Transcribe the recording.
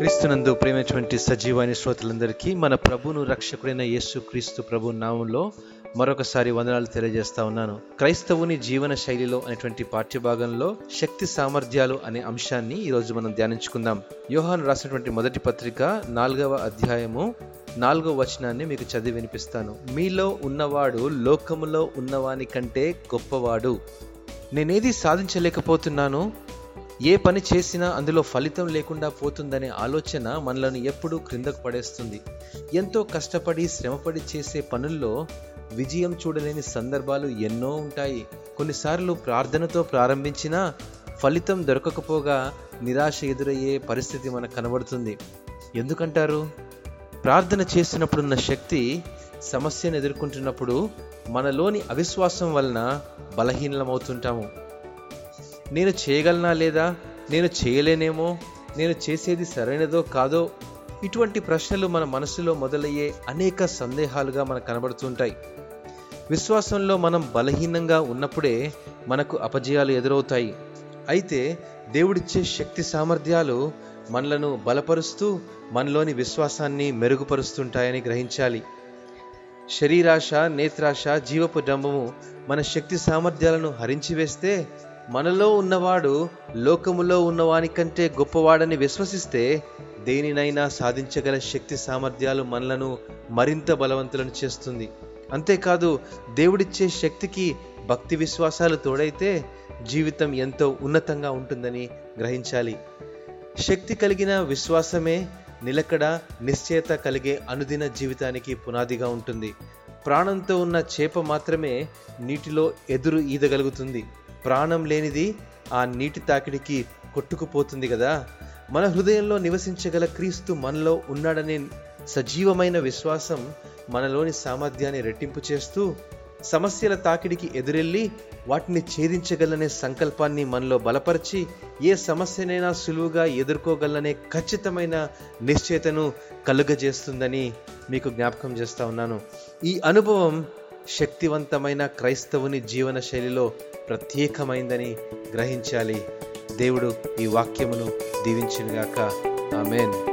క్రీస్తునందు ప్రేమటువంటి సజీవాని శ్రోతలందరికీ మన ప్రభును రక్షకుడైన యేసు క్రీస్తు ప్రభు నామంలో మరొకసారి వందనాలు తెలియజేస్తా ఉన్నాను. క్రైస్తవుని జీవన శైలిలో అనేటువంటి పాఠ్యభాగంలో శక్తి సామర్థ్యాలు అనే అంశాన్ని ఈరోజు మనం ధ్యానించుకుందాం. యోహాన్ రాసినటువంటి మొదటి పత్రిక నాలుగవ అధ్యాయము నాలుగవ వచనాన్ని మీకు చదివి వినిపిస్తాను. మీలో ఉన్నవాడు లోకములో ఉన్నవాని కంటే గొప్పవాడు. నేనేది సాధించలేకపోతున్నాను? ఏ పని చేసినా అందులో ఫలితం లేకుండా పోతుందనే ఆలోచన మనలను ఎప్పుడూ క్రిందకు పడేస్తుంది. ఎంతో కష్టపడి శ్రమపడి చేసే పనుల్లో విజయం చూడలేని సందర్భాలు ఎన్నో ఉంటాయి. కొన్నిసార్లు ప్రార్థనతో ప్రారంభించినా ఫలితం దొరకకపోగా నిరాశ ఎదురయ్యే పరిస్థితి మనకు కనబడుతుంది. ఎందుకంటారు? ప్రార్థన చేసినప్పుడున్న శక్తి సమస్యను ఎదుర్కొంటున్నప్పుడు మనలోని అవిశ్వాసం వలన బలహీనమవుతుంటాము నేను చేయగలనా లేదా? నేను చేయలేనేమో? నేను చేసేది సరైనదో కాదో? ఇటువంటి ప్రశ్నలు మన మనసులో మొదలయ్యే అనేక సందేహాలుగా మనకు కనబడుతుంటాయి. విశ్వాసంలో మనం బలహీనంగా ఉన్నప్పుడే మనకు అపజయాలు ఎదురవుతాయి. అయితే దేవుడిచ్చే శక్తి సామర్థ్యాలు మనలను బలపరుస్తూ మనలోని విశ్వాసాన్ని మెరుగుపరుస్తుంటాయని గ్రహించాలి. శరీరాశ నేత్రాశ జీవపు డంబము మన శక్తి సామర్థ్యాలను హరించివేస్తే మనలో ఉన్నవాడు లోకములో ఉన్నవాని కంటే గొప్పవాడని విశ్వసిస్తే దేనినైనా సాధించగల శక్తి సామర్థ్యాలు మనలను మరింత బలవంతులను చేస్తుంది. అంతేకాదు దేవుడిచ్చే శక్తికి భక్తి విశ్వాసాలు తోడైతే జీవితం ఎంతో ఉన్నతంగా ఉంటుందని గ్రహించాలి. శక్తి కలిగిన విశ్వాసమే నిలకడ నిశ్చయత కలిగే అనుదిన జీవితానికి పునాదిగా ఉంటుంది. ప్రాణంతో ఉన్న చేప మాత్రమే నీటిలో ఎదురు ఈదగలుగుతుంది. ప్రాణం లేనిది ఆ నీటి తాకిడికి కొట్టుకుపోతుంది కదా. మన హృదయంలో నివసించగల క్రీస్తు మనలో ఉన్నాడనే సజీవమైన విశ్వాసం మనలోని సామర్థ్యాన్ని రెట్టింపు చేస్తూ సమస్యల తాకిడికి ఎదురెళ్ళి వాటిని ఛేదించగలనే సంకల్పాన్ని మనలో బలపరిచి ఏ సమస్యనైనా సులువుగా ఎదుర్కోగలనే ఖచ్చితమైన నిశ్చయతను కలుగజేస్తుందని మీకు జ్ఞాపకం చేస్తూ ఉన్నాను. ఈ అనుభవం శక్తివంతమైన క్రైస్తవుని జీవన శైలిలో ప్రత్యేకమైందని గ్రహించాలి. దేవుడు ఈ వాక్యమును దీవించినగాక. ఆమెన్.